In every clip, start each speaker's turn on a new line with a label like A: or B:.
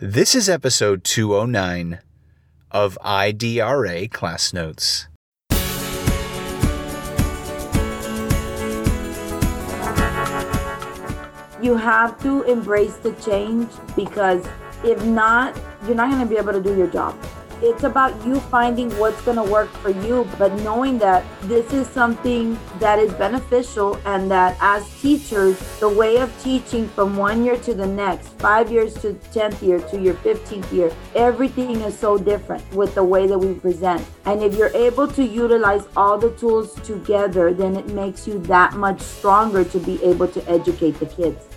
A: This is episode 209 of IDRA Class Notes.
B: You have to embrace the change because if not, you're not going to be able to do your job. It's about you finding what's going to work for you, but knowing that this is something that is beneficial and that as teachers, the way of teaching from one year to the next, five years to 10th year to your 15th year, everything is so different with the way that we present. And if you're able to utilize all the tools together, then it makes you that much stronger to be able to educate the kids.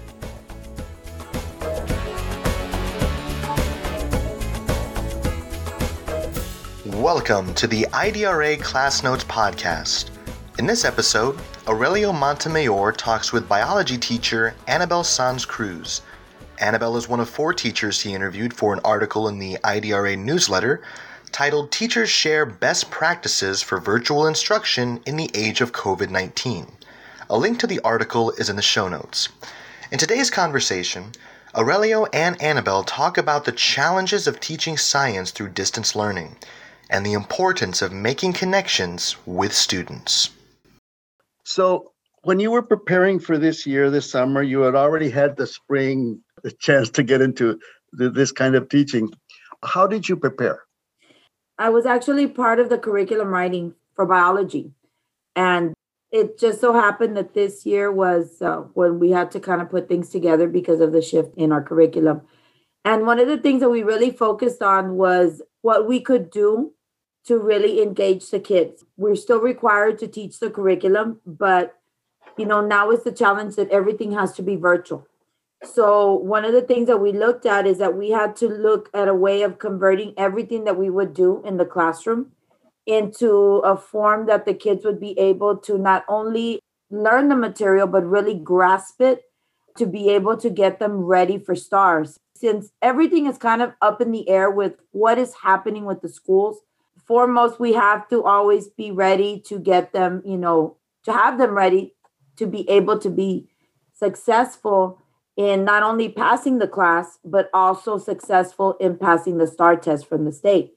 C: Welcome to the IDRA Class Notes podcast. In this episode, Aurelio Montemayor talks with biology teacher Annabelle Sanz Cruz. Annabelle is one of four teachers he interviewed for an article in the IDRA newsletter titled Teachers Share Best Practices for Virtual Instruction in the Age of COVID 19. A link to the article is in the show notes. In today's conversation, Aurelio and Annabelle talk about the challenges of teaching science through distance learning and the importance of making connections with students.
D: So, when you were preparing for this year, this summer, you had already had the spring the chance to get into this kind of teaching. How did you prepare?
B: I was actually part of the curriculum writing for biology. And it just so happened that this year was uh, when we had to kind of put things together because of the shift in our curriculum. And one of the things that we really focused on was what we could do to really engage the kids. We're still required to teach the curriculum, but you know, now is the challenge that everything has to be virtual. So, one of the things that we looked at is that we had to look at a way of converting everything that we would do in the classroom into a form that the kids would be able to not only learn the material, but really grasp it to be able to get them ready for STARS. Since everything is kind of up in the air with what is happening with the schools, foremost, we have to always be ready to get them, you know, to have them ready to be able to be successful in not only passing the class, but also successful in passing the STAAR test from the state.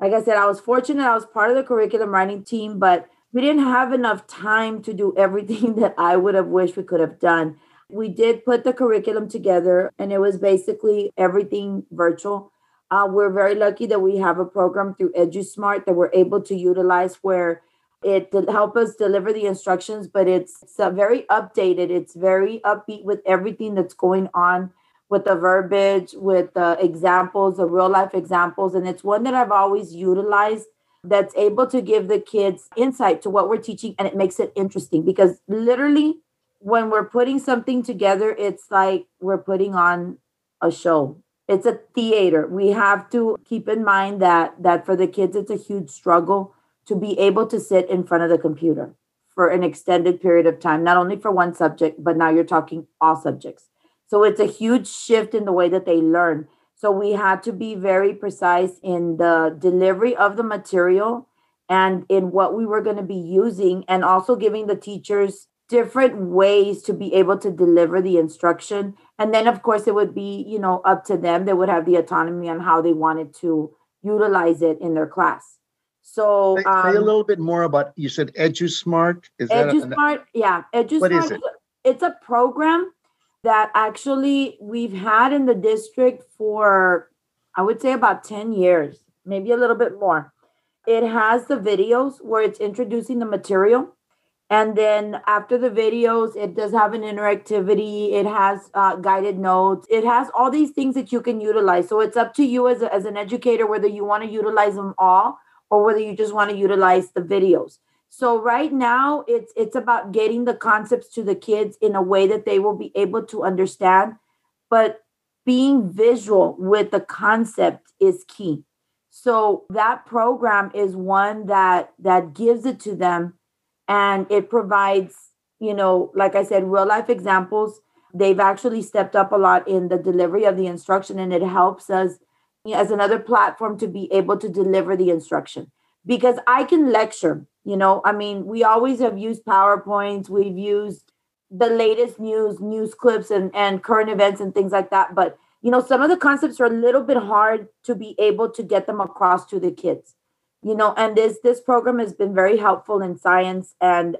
B: Like I said, I was fortunate, I was part of the curriculum writing team, but we didn't have enough time to do everything that I would have wished we could have done. We did put the curriculum together, and it was basically everything virtual uh, we're very lucky that we have a program through EduSmart that we're able to utilize where it help us deliver the instructions, but it's, it's very updated. It's very upbeat with everything that's going on with the verbiage, with the examples, the real life examples. And it's one that I've always utilized that's able to give the kids insight to what we're teaching and it makes it interesting because literally when we're putting something together, it's like we're putting on a show it's a theater. We have to keep in mind that that for the kids it's a huge struggle to be able to sit in front of the computer for an extended period of time not only for one subject but now you're talking all subjects. So it's a huge shift in the way that they learn. So we had to be very precise in the delivery of the material and in what we were going to be using and also giving the teachers different ways to be able to deliver the instruction and then of course it would be you know up to them. They would have the autonomy on how they wanted to utilize it in their class. So
D: say, um, say a um, little bit more about you said edusmart.
B: Is edusmart a, yeah edusmart what is it? it's a program that actually we've had in the district for i would say about 10 years maybe a little bit more. It has the videos where it's introducing the material and then after the videos, it does have an interactivity. It has uh, guided notes. It has all these things that you can utilize. So it's up to you as, a, as an educator whether you want to utilize them all or whether you just want to utilize the videos. So right now, it's it's about getting the concepts to the kids in a way that they will be able to understand. But being visual with the concept is key. So that program is one that that gives it to them and it provides you know like i said real life examples. They've actually stepped up a lot in the delivery of the instruction and it helps us as another platform to be able to deliver the instruction. Because i can lecture you know i mean we always have used powerpoints we've used the latest news news clips and, and current events and things like that. But you know, some of the concepts are a little bit hard to be able to get them across to the kids. You know, and this this program has been very helpful in science and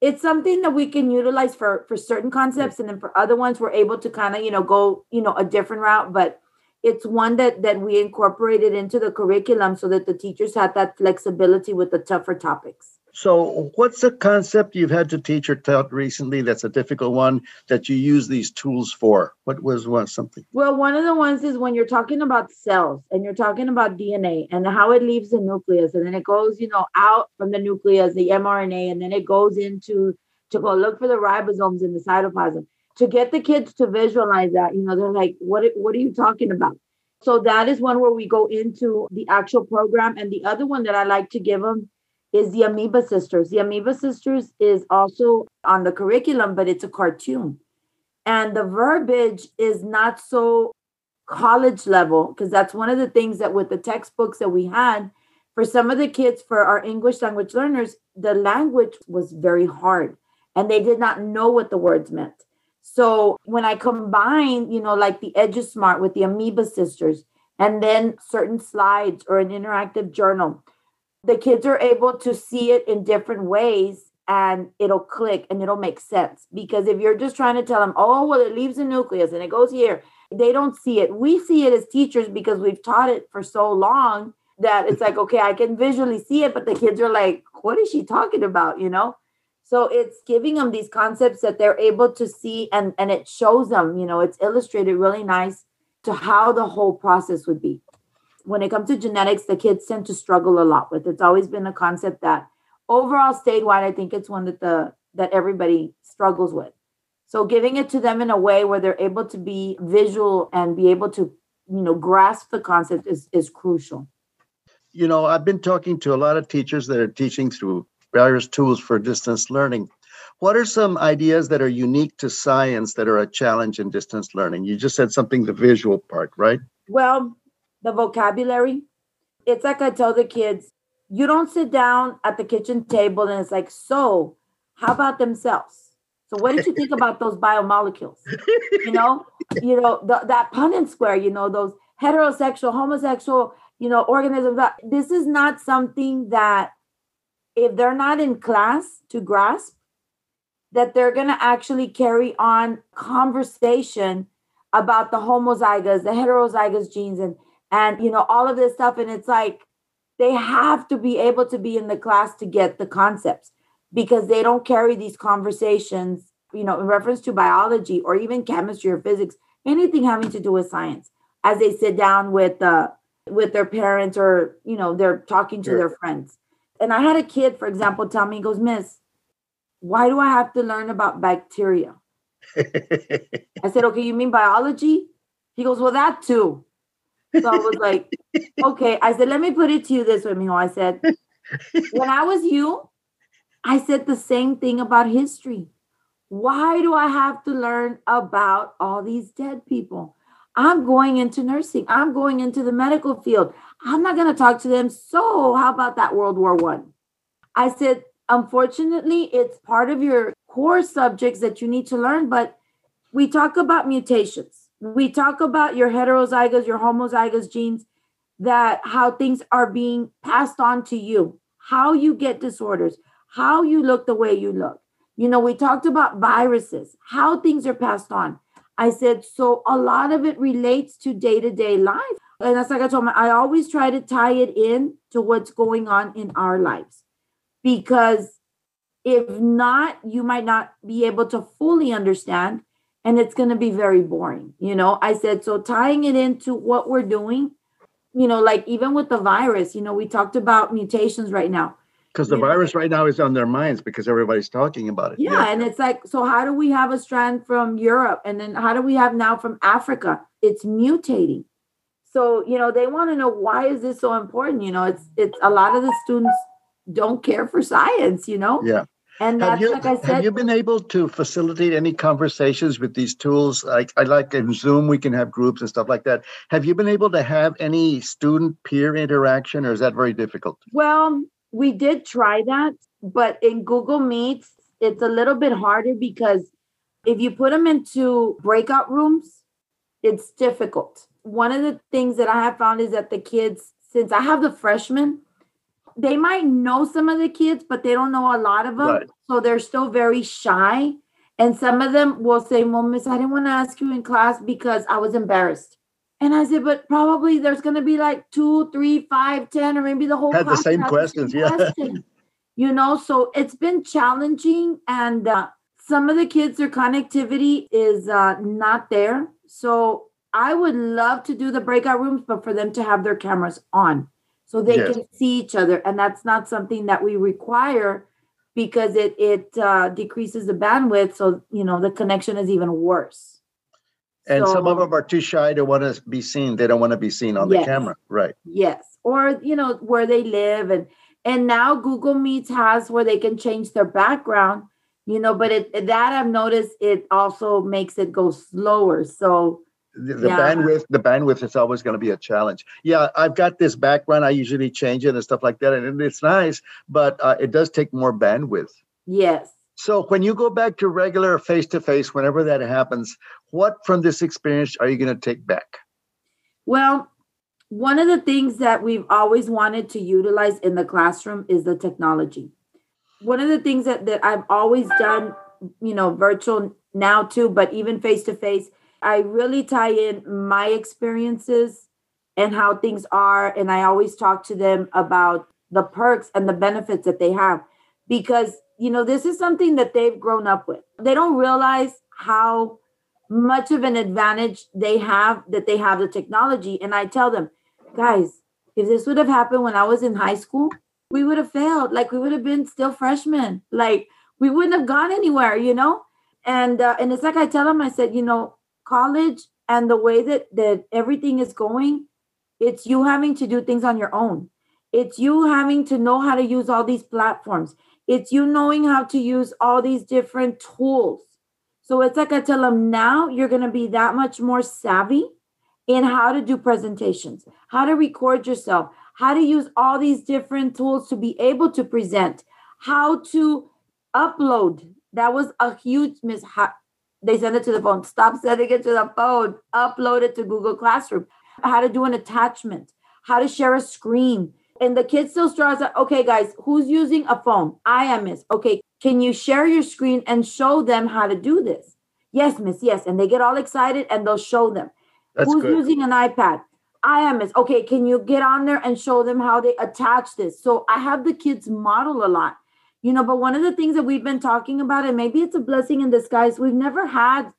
B: it's something that we can utilize for for certain concepts and then for other ones we're able to kind of, you know, go, you know, a different route, but it's one that that we incorporated into the curriculum so that the teachers had that flexibility with the tougher topics.
D: So, what's a concept you've had to teach or taught recently that's a difficult one that you use these tools for? What was one something?
B: Well, one of the ones is when you're talking about cells and you're talking about DNA and how it leaves the nucleus and then it goes, you know, out from the nucleus, the mRNA, and then it goes into to go look for the ribosomes in the cytoplasm. To get the kids to visualize that, you know, they're like, what, what are you talking about? So that is one where we go into the actual program. And the other one that I like to give them is the Amoeba Sisters. The Amoeba Sisters is also on the curriculum, but it's a cartoon. And the verbiage is not so college level, because that's one of the things that with the textbooks that we had, for some of the kids, for our English language learners, the language was very hard and they did not know what the words meant. So when I combine, you know, like the EduSmart with the Amoeba Sisters, and then certain slides or an interactive journal, the kids are able to see it in different ways and it'll click and it'll make sense. Because if you're just trying to tell them, oh, well, it leaves the nucleus and it goes here, they don't see it. We see it as teachers because we've taught it for so long that it's like, okay, I can visually see it, but the kids are like, what is she talking about? You know? So it's giving them these concepts that they're able to see and, and it shows them, you know, it's illustrated really nice to how the whole process would be when it comes to genetics, the kids tend to struggle a lot with. It's always been a concept that overall statewide, I think it's one that the that everybody struggles with. So giving it to them in a way where they're able to be visual and be able to, you know, grasp the concept is is crucial.
D: You know, I've been talking to a lot of teachers that are teaching through various tools for distance learning. What are some ideas that are unique to science that are a challenge in distance learning? You just said something the visual part, right?
B: Well, the vocabulary. It's like I tell the kids, you don't sit down at the kitchen table and it's like, so how about themselves? So what did you think about those biomolecules? You know, you know, the, that Punnett square, you know, those heterosexual, homosexual, you know, organisms. This is not something that if they're not in class to grasp, that they're going to actually carry on conversation about the homozygous, the heterozygous genes, and and you know all of this stuff and it's like they have to be able to be in the class to get the concepts because they don't carry these conversations you know in reference to biology or even chemistry or physics anything having to do with science as they sit down with uh with their parents or you know they're talking to sure. their friends and i had a kid for example tell me he goes miss why do i have to learn about bacteria i said okay you mean biology he goes well that too so I was like, okay. I said, let me put it to you this way, Mijo. I said, when I was you, I said the same thing about history. Why do I have to learn about all these dead people? I'm going into nursing. I'm going into the medical field. I'm not going to talk to them. So, how about that World War One? I? I said, unfortunately, it's part of your core subjects that you need to learn, but we talk about mutations we talk about your heterozygous, your homozygous genes, that how things are being passed on to you, how you get disorders, how you look the way you look. You know, we talked about viruses, how things are passed on. I said, so a lot of it relates to day to day life. And that's like I told me, I always try to tie it in to what's going on in our lives. Because if not, you might not be able to fully understand and it's going to be very boring. You know, I said, so tying it into what we're doing, you know, like even with the virus, you know, we talked about mutations right now.
D: Because the virus right now is on their minds because everybody's talking about it.
B: Yeah, yeah. And it's like, so how do we have a strand from Europe? And then how do we have now from Africa? It's mutating. So, you know, they want to know why is this so important? You know, it's it's a lot of the students don't care for science, you know?
D: Yeah.
B: And that's
D: you,
B: like I said.
D: Have you been able to facilitate any conversations with these tools? Like I like in Zoom, we can have groups and stuff like that. Have you been able to have any student peer interaction, or is that very difficult?
B: Well, we did try that, but in Google Meets, it's a little bit harder because if you put them into breakout rooms, it's difficult. One of the things that I have found is that the kids, since I have the freshmen, they might know some of the kids, but they don't know a lot of them.
D: Right.
B: So they're still very shy. And some of them will say, Well, Miss, I didn't want to ask you in class because I was embarrassed. And I said, But probably there's going to be like two, three, five, ten, or maybe the whole
D: Had the same questions, yeah.
B: question. You know, so it's been challenging. And uh, some of the kids, their connectivity is uh, not there. So I would love to do the breakout rooms, but for them to have their cameras on so they
D: Yes.
B: can see each other. And that's not something that we require because it it uh, decreases the bandwidth. So you know the connection is even worse.
D: And some of them are too shy to want to be seen. They don't want to be seen on the camera. Right.
B: Yes, or you know where they live, and and now Google Meets has where they can change their background. You know, but it that I've noticed it also makes it go slower. So
D: The, the
B: Yeah.
D: bandwidth, the bandwidth is always going to be a challenge. Yeah, I've got this background. I usually change it and stuff like that, and it's nice, but uh, it does take more bandwidth.
B: yes,
D: So when you go back to regular face to face, whenever that happens, what from this experience are you going to take back?
B: Well, one of the things that we've always wanted to utilize in the classroom is the technology. One of the things that, that I've always done, you know, virtual now too, but even face to face, I really tie in my experiences and how things are. And I always talk to them about the perks and the benefits that they have because, you know, this is something that they've grown up with. They don't realize how much of an advantage they have that they have the technology. And I tell them, guys, if this would have happened when I was in high school, we would have failed. Like we would have been still freshmen. Like we wouldn't have gone anywhere, you know? And uh, and it's like I tell them, I said, you know, college and the way that that everything is going, it's you having to do things on your own. It's you having to know how to use all these platforms. It's you knowing how to use all these different tools. So it's like I tell them now you're going to be that much more savvy in how to do presentations, how to record yourself, how to use all these different tools to be able to present, how to upload. That was a huge mishap. They send it to the phone. Stop sending it to the phone. Upload it to Google Classroom. How to do an attachment, how to share a screen. And the kids still struggle. Like, okay, guys, who's using a phone? I am, miss. Okay, can you share your screen and show them how to do this? Yes, miss. Yes. And they get all excited and they'll show them.
D: That's
B: Who's
D: good.
B: using an iPad? I am. Miss. Okay, can you get on there and show them how they attach this? So I have the kids model a lot, you know. But one of the things that we've been talking about, and maybe it's a blessing in disguise, we've never had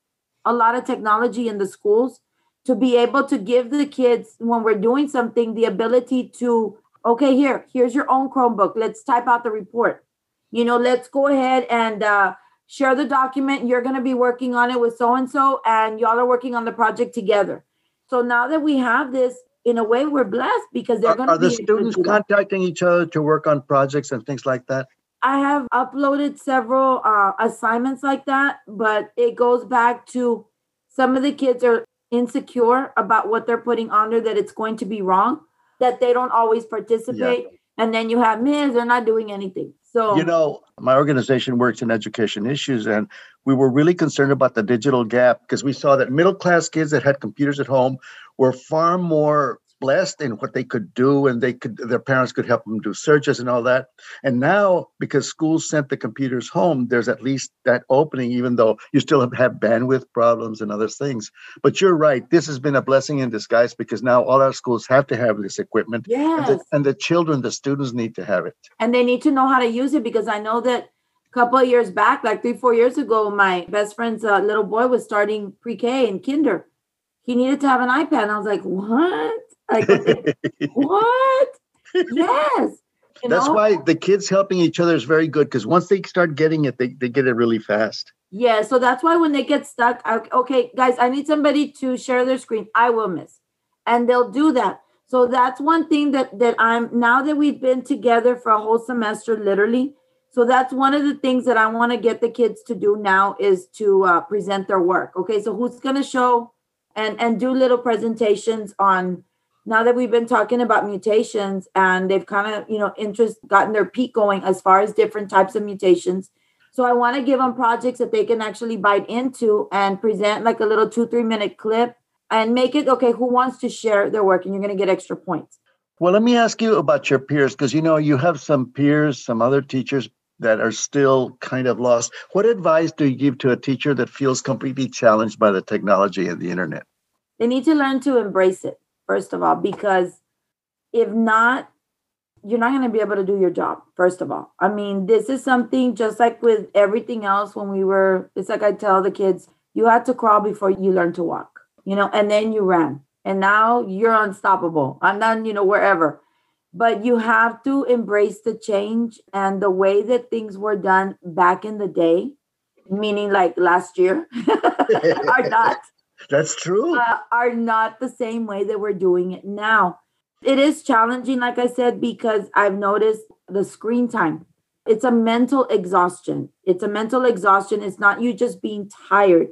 B: a lot of technology in the schools to be able to give the kids when we're doing something the ability to okay here here's your own chromebook. Let's type out the report. You know let's go ahead and uh, share the document. You're going to be working on it with so and so and y'all are working on the project together. So now that we have this in a way we're blessed because they're
D: Are,
B: going
D: are
B: to
D: the
B: be able to
D: students contacting each other to work on projects and things like that?
B: I have uploaded several uh, assignments like that, but it goes back to some of the kids are insecure about what they're putting on there that it's going to be wrong, that they don't always participate. And then you have Ms. They're not doing anything. So
D: You know, my organization works in education issues, and we were really concerned about the digital gap because we saw that middle class kids that had computers at home were far more blessed in what they could do and they could their parents could help them do searches and all that and now because schools sent the computers home there's at least that opening even though you still have, have bandwidth problems and other things but you're right this has been a blessing in disguise because now all our schools have to have this equipment and, the, and the children the students need to have it
B: and they need to know how to use it because I know that a couple of years back, like three, four years ago, my best friend's uh, little boy was starting pre-K and kinder. He needed to have an iPad. And I was like, what? Like, what? yes. You
D: That's
B: know?
D: why the kids helping each other is very good because once they start getting it, they, they get it really fast.
B: Yeah, so that's why when they get stuck, I, okay, guys, I need somebody to share their screen. I will miss, and they'll do that. So that's one thing that that I'm now that we've been together for a whole semester, literally. So that's one of the things that I want to get the kids to do now is to uh, present their work. Okay, so who's gonna show and and do little presentations on now that we've been talking about mutations and they've kind of you know interest gotten their pique going as far as different types of mutations so I want to give them projects that they can actually bite into and present like a little two, three minute clip. and make it okay. Who wants to share their work? And you're going to get extra points.
D: Well, let me ask you about your peers because you know you have some peers, some other teachers that are still kind of lost. What advice do you give to a teacher that feels completely challenged by the technology and the internet?
B: They need to learn to embrace it, first of all, because if not, you're not going to be able to do your job, first of all. I mean, this is something just like with everything else when we were, it's like I tell the kids, you had to crawl before you learned to walk, you know, and then you ran. And now you're unstoppable. And then you know wherever. But you have to embrace the change and the way that things were done back in the day meaning like last year are not
D: that's true.
B: Uh, are not the same way that we're doing it now. It is challenging like i said because i've noticed the screen time. It's a mental exhaustion. It's a mental exhaustion. It's not you just being tired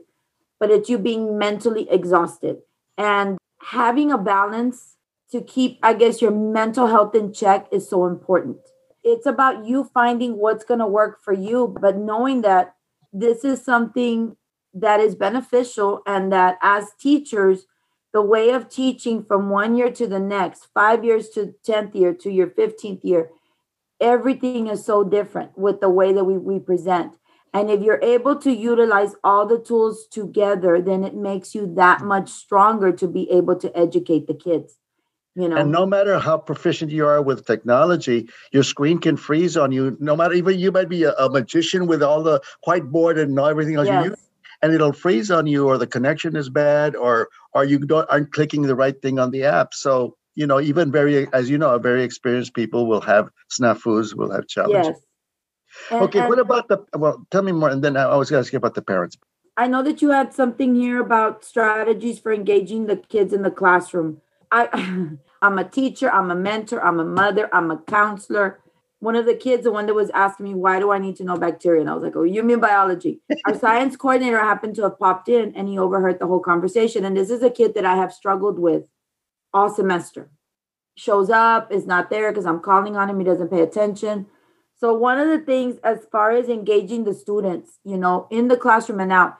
B: but it's you being mentally exhausted. And having a balance to keep, I guess, your mental health in check is so important. It's about you finding what's going to work for you, but knowing that this is something that is beneficial and that as teachers, the way of teaching from one year to the next, five years to 10th year to your 15th year, everything is so different with the way that we, we present. And if you're able to utilize all the tools together, then it makes you that much stronger to be able to educate the kids. You know,
D: and no matter how proficient you are with technology, your screen can freeze on you. No matter even you might be a, a magician with all the whiteboard and everything else yes. you use, and it'll freeze on you, or the connection is bad, or or you don't aren't clicking the right thing on the app. So you know, even very as you know, very experienced people will have snafus, will have challenges. Yes. And, okay, and, what about the well? Tell me more, and then I was going to ask you about the parents.
B: I know that you had something here about strategies for engaging the kids in the classroom. I, I'm a teacher, I'm a mentor, I'm a mother, I'm a counselor. One of the kids, the one that was asking me, why do I need to know bacteria? And I was like, oh, you mean biology? Our science coordinator happened to have popped in and he overheard the whole conversation. And this is a kid that I have struggled with all semester. Shows up, is not there because I'm calling on him, he doesn't pay attention. So one of the things as far as engaging the students, you know, in the classroom and out,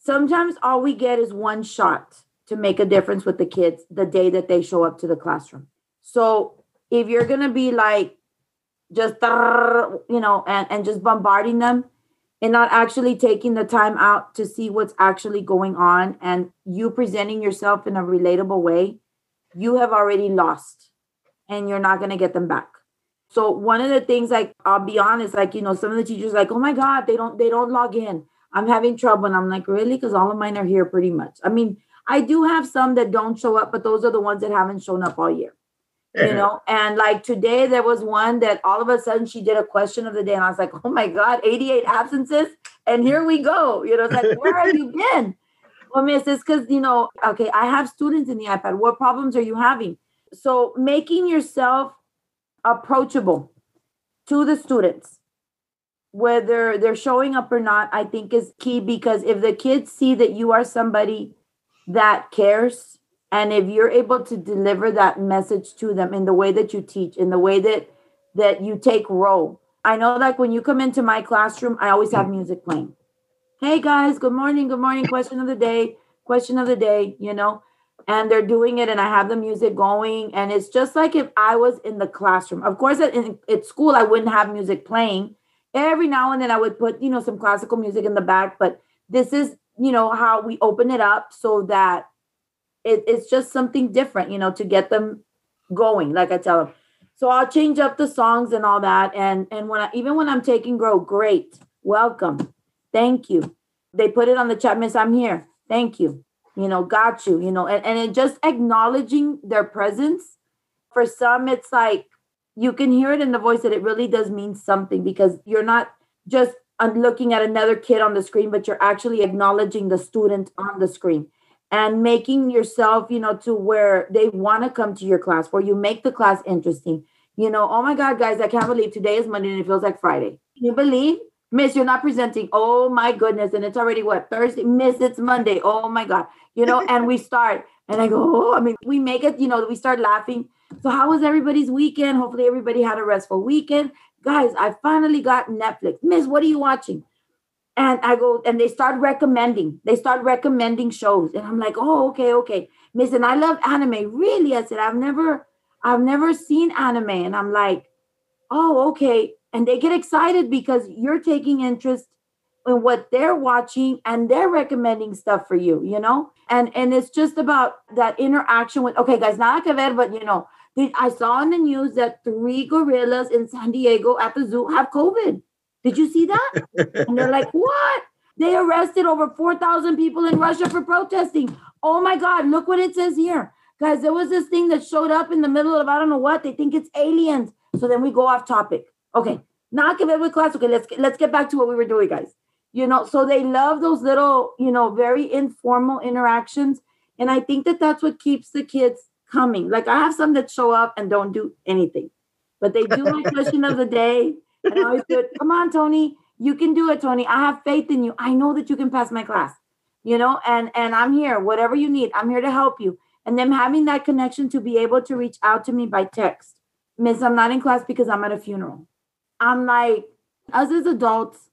B: sometimes all we get is one shot to make a difference with the kids the day that they show up to the classroom. So if you're going to be like just you know and and just bombarding them and not actually taking the time out to see what's actually going on and you presenting yourself in a relatable way, you have already lost and you're not going to get them back. So one of the things, like I'll be honest, like you know, some of the teachers like, oh my god, they don't they don't log in. I'm having trouble, and I'm like, really? Because all of mine are here pretty much. I mean, I do have some that don't show up, but those are the ones that haven't shown up all year. You know, and like today there was one that all of a sudden she did a question of the day, and I was like, oh my god, 88 absences, and here we go. You know, it's like, where have you been? Well, miss, it's because you know, okay, I have students in the iPad. What problems are you having? So making yourself approachable to the students whether they're showing up or not i think is key because if the kids see that you are somebody that cares and if you're able to deliver that message to them in the way that you teach in the way that that you take roll i know like when you come into my classroom i always have music playing. Hey guys good morning good morning question of the day question of the day you know? And they're doing it and i have the music going and it's just like if i was in the classroom. Of course at, at school i wouldn't have music playing. Every now and then i would put you know some classical music in the back but this is you know how we open it up so that it, it's just something different you know to get them going like i tell them so i'll change up the songs and all that and and when i even when i'm taking grow great welcome thank you. They put it on the chat miss i'm here thank you you know, got you, you know, and, and it just acknowledging their presence. For some, it's like you can hear it in the voice that it really does mean something because you're not just um, looking at another kid on the screen, but you're actually acknowledging the student on the screen and making yourself, you know, to where they want to come to your class, where you make the class interesting. You know, oh my God, guys, I can't believe today is Monday and it feels like Friday. Can you believe Miss, you're not presenting. Oh my goodness. And it's already what? Thursday. Miss, it's Monday. Oh my God. You know, and we start. And I go, oh, I mean, we make it, you know, we start laughing. So, how was everybody's weekend? Hopefully, everybody had a restful weekend. Guys, I finally got Netflix. Miss, what are you watching? And I go, and they start recommending. They start recommending shows. And I'm like, oh, okay, okay. Miss, and I love anime. Really? I said, I've never, I've never seen anime. And I'm like, oh, okay. And they get excited because you're taking interest in what they're watching and they're recommending stuff for you, you know? And and it's just about that interaction with okay, guys, not que ver, but you know, I saw in the news that three gorillas in San Diego at the zoo have COVID. Did you see that? and they're like, what? They arrested over 4,000 people in Russia for protesting. Oh my God, look what it says here. Guys, there was this thing that showed up in the middle of I don't know what. They think it's aliens. So then we go off topic. Okay, not give it with class. Okay, let's let's get back to what we were doing, guys. You know, so they love those little, you know, very informal interactions, and I think that that's what keeps the kids coming. Like I have some that show up and don't do anything, but they do my question of the day, and I do. Come on, Tony, you can do it, Tony. I have faith in you. I know that you can pass my class. You know, and and I'm here. Whatever you need, I'm here to help you. And them having that connection to be able to reach out to me by text Miss, I'm not in class because I'm at a funeral. I'm like, us as adults,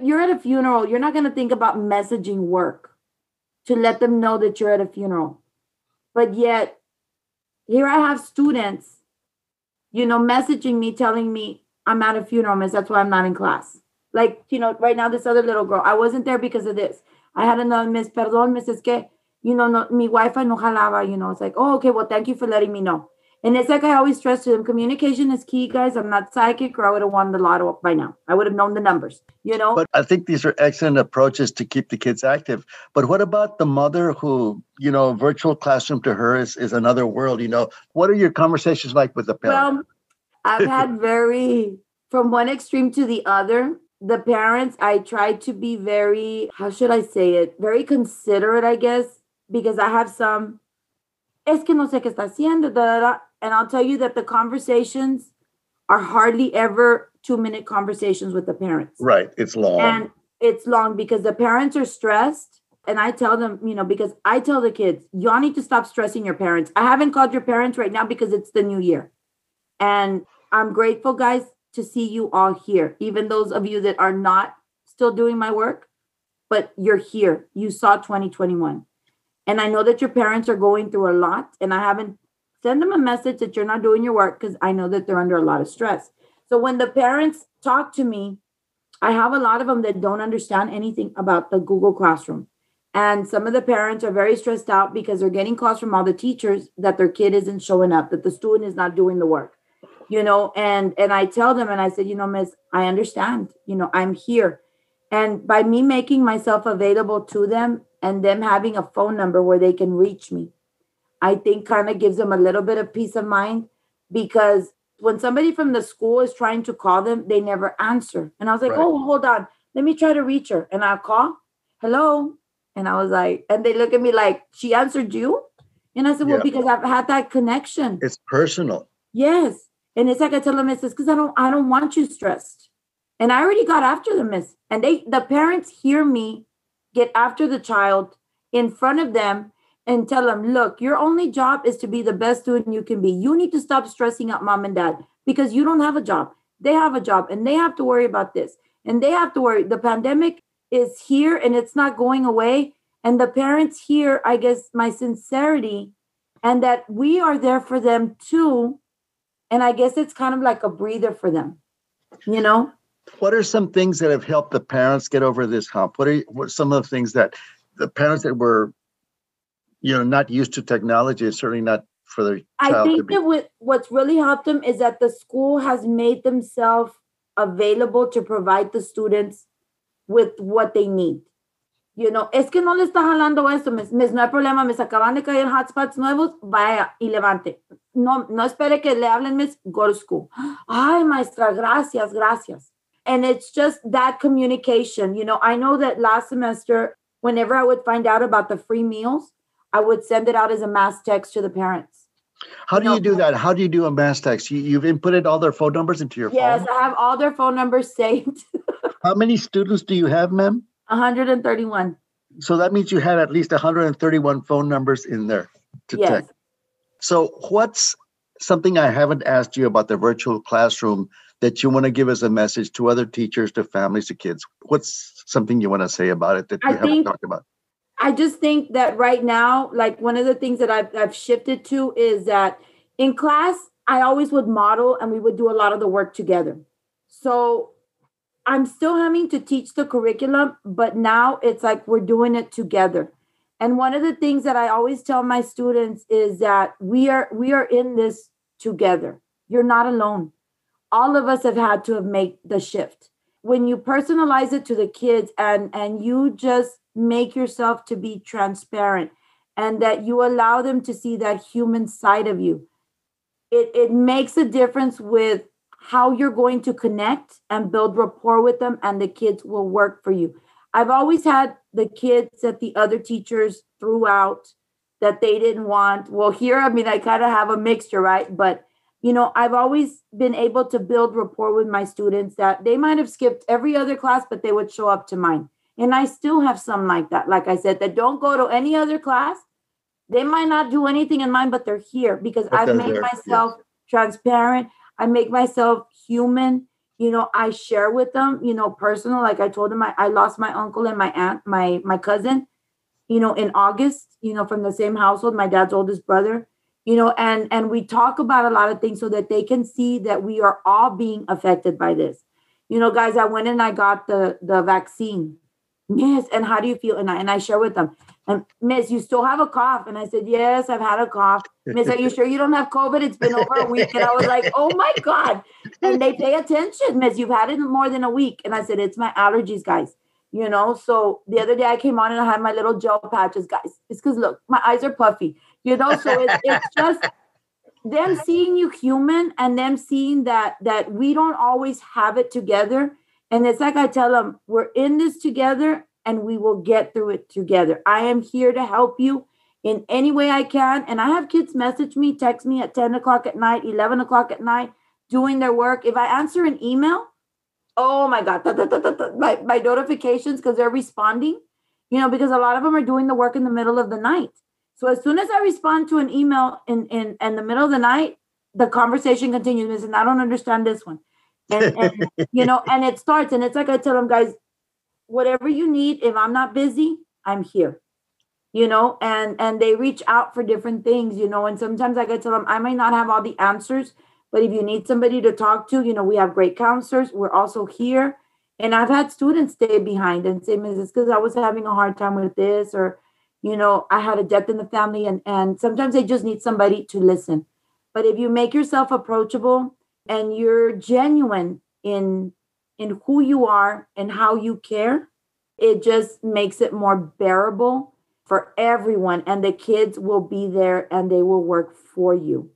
B: you're at a funeral. You're not going to think about messaging work to let them know that you're at a funeral. But yet, here I have students, you know, messaging me, telling me I'm at a funeral, miss. That's why I'm not in class. Like, you know, right now, this other little girl, I wasn't there because of this. I had another miss, perdón, miss, es que, you know, no, mi Wi-Fi no jalaba, you know. It's like, oh, okay, well, thank you for letting me know. And it's like I always stress to them communication is key, guys. I'm not psychic or I would have won the lotto by now. I would have known the numbers, you know?
D: But I think these are excellent approaches to keep the kids active. But what about the mother who, you know, virtual classroom to her is, is another world? You know, what are your conversations like with the parents? Well,
B: I've had very, from one extreme to the other. The parents, I try to be very, how should I say it? Very considerate, I guess, because I have some es que no sé qué está haciendo, da, da, da. And I'll tell you that the conversations are hardly ever two minute conversations with the parents.
D: Right. It's long.
B: And it's long because the parents are stressed. And I tell them, you know, because I tell the kids, y'all need to stop stressing your parents. I haven't called your parents right now because it's the new year. And I'm grateful, guys, to see you all here, even those of you that are not still doing my work, but you're here. You saw 2021. And I know that your parents are going through a lot. And I haven't send them a message that you're not doing your work because I know that they're under a lot of stress. So when the parents talk to me, I have a lot of them that don't understand anything about the Google Classroom. And some of the parents are very stressed out because they're getting calls from all the teachers that their kid isn't showing up, that the student is not doing the work. You know, and and I tell them and I said, you know, miss, I understand. You know, I'm here. And by me making myself available to them and them having a phone number where they can reach me, I think kind of gives them a little bit of peace of mind because when somebody from the school is trying to call them, they never answer. And I was like, right. oh, hold on. Let me try to reach her. And I'll call, hello. And I was like, and they look at me like, she answered you? And I said, well, yeah. because I've had that connection.
D: It's personal.
B: Yes. And it's like I tell them, it's because I don't I don't want you stressed. And I already got after the miss. And they the parents hear me get after the child in front of them and tell them, look, your only job is to be the best student you can be. You need to stop stressing out mom and dad because you don't have a job. They have a job and they have to worry about this. And they have to worry. The pandemic is here and it's not going away. And the parents hear, I guess, my sincerity and that we are there for them too. And I guess it's kind of like a breather for them, you know?
D: What are some things that have helped the parents get over this hump? What are, what are some of the things that the parents that were you know not used to technology certainly not for their
B: i think be- that what, what's really helped them is that the school has made themselves available to provide the students with what they need you know, es que no le está jalando esto, mis, mis, no hay problema, me acaban de caer hotspots nuevos, vaya y levante. No, no espere que le hablen, mis, go to school. Ay, maestra, gracias, gracias. And it's just that communication. You know, I know that last semester, whenever I would find out about the free meals, I would send it out as a mass text to the parents.
D: How do you, you do that? How do you do a mass text? You, you've inputted all their phone numbers into your
B: yes,
D: phone?
B: Yes, I have all their phone numbers saved.
D: How many students do you have, ma'am?
B: 131.
D: So that means you have at least 131 phone numbers in there to yes. text. So what's something I haven't asked you about the virtual classroom that you want to give as a message to other teachers, to families, to kids? What's something you want to say about it that you
B: I
D: haven't
B: think-
D: talked about?
B: I just think that right now, like one of the things that I've, I've shifted to is that in class, I always would model and we would do a lot of the work together. So I'm still having to teach the curriculum, but now it's like we're doing it together. And one of the things that I always tell my students is that we are we are in this together. You're not alone. All of us have had to have made the shift. When you personalize it to the kids and and you just make yourself to be transparent and that you allow them to see that human side of you it, it makes a difference with how you're going to connect and build rapport with them and the kids will work for you. I've always had the kids that the other teachers threw out that they didn't want. Well here i mean i kind of have a mixture right? But you know i've always been able to build rapport with my students that they might have skipped every other class but they would show up to mine. And I still have some like that, like I said, that don't go to any other class. They might not do anything in mine, but they're here because
D: But
B: I've made myself transparent. I make myself human. You know, I share with them, you know, personal. Like I told them, I, I lost my uncle and my aunt, my my cousin, you know, in August, you know, from the same household, my dad's oldest brother, you know, and and we talk about a lot of things so that they can see that we are all being affected by this. You know, guys, I went and I got the the vaccine Yes, and how do you feel? And I and I share with them. And Miss, you still have a cough? And I said, Yes, I've had a cough. Miss, are you sure you don't have COVID? It's been over a week. And I was like, Oh my God. And they pay attention, Miss. You've had it more than a week. And I said, It's my allergies, guys. You know, so the other day I came on and I had my little gel patches, guys. It's because look, my eyes are puffy, you know, so it's, it's just them seeing you human and them seeing that that we don't always have it together and it's like I tell them, we're in this together and we will get through it together. I am here to help you in any way I can. And I have kids message me, text me at 10 o'clock at night, 11 o'clock at night, doing their work. If I answer an email, oh my God, da, da, da, my, my notifications because they're responding, you know, because a lot of them are doing the work in the middle of the night. So as soon as I respond to an email in, in, in the middle of the night, the conversation continues. And I don't understand this one and, and you know, and it starts, and it's like I tell them, guys, whatever you need, if I'm not busy, I'm here. You know, and and they reach out for different things, you know, and sometimes I get to them I might not have all the answers, but if you need somebody to talk to, you know, we have great counselors. We're also here. And I've had students stay behind and say, Mrs. because I was having a hard time with this, or you know, I had a death in the family, and and sometimes they just need somebody to listen. But if you make yourself approachable and you're genuine in in who you are and how you care it just makes it more bearable for everyone and the kids will be there and they will work for you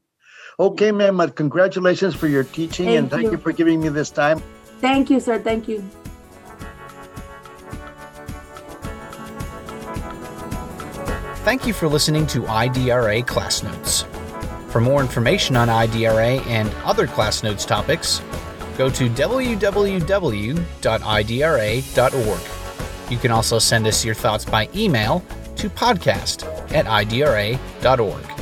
D: Okay, ma'am. Uh, congratulations for your teaching
B: Thank
D: and thank you.
B: you.
D: for giving me this time.
B: thank you sir thank you
A: Thank you for listening to IDRA Class Notes. For more information on IDRA and other Class Notes topics, go to www.idra.org. You can also send us your thoughts by email to podcast at idra.org.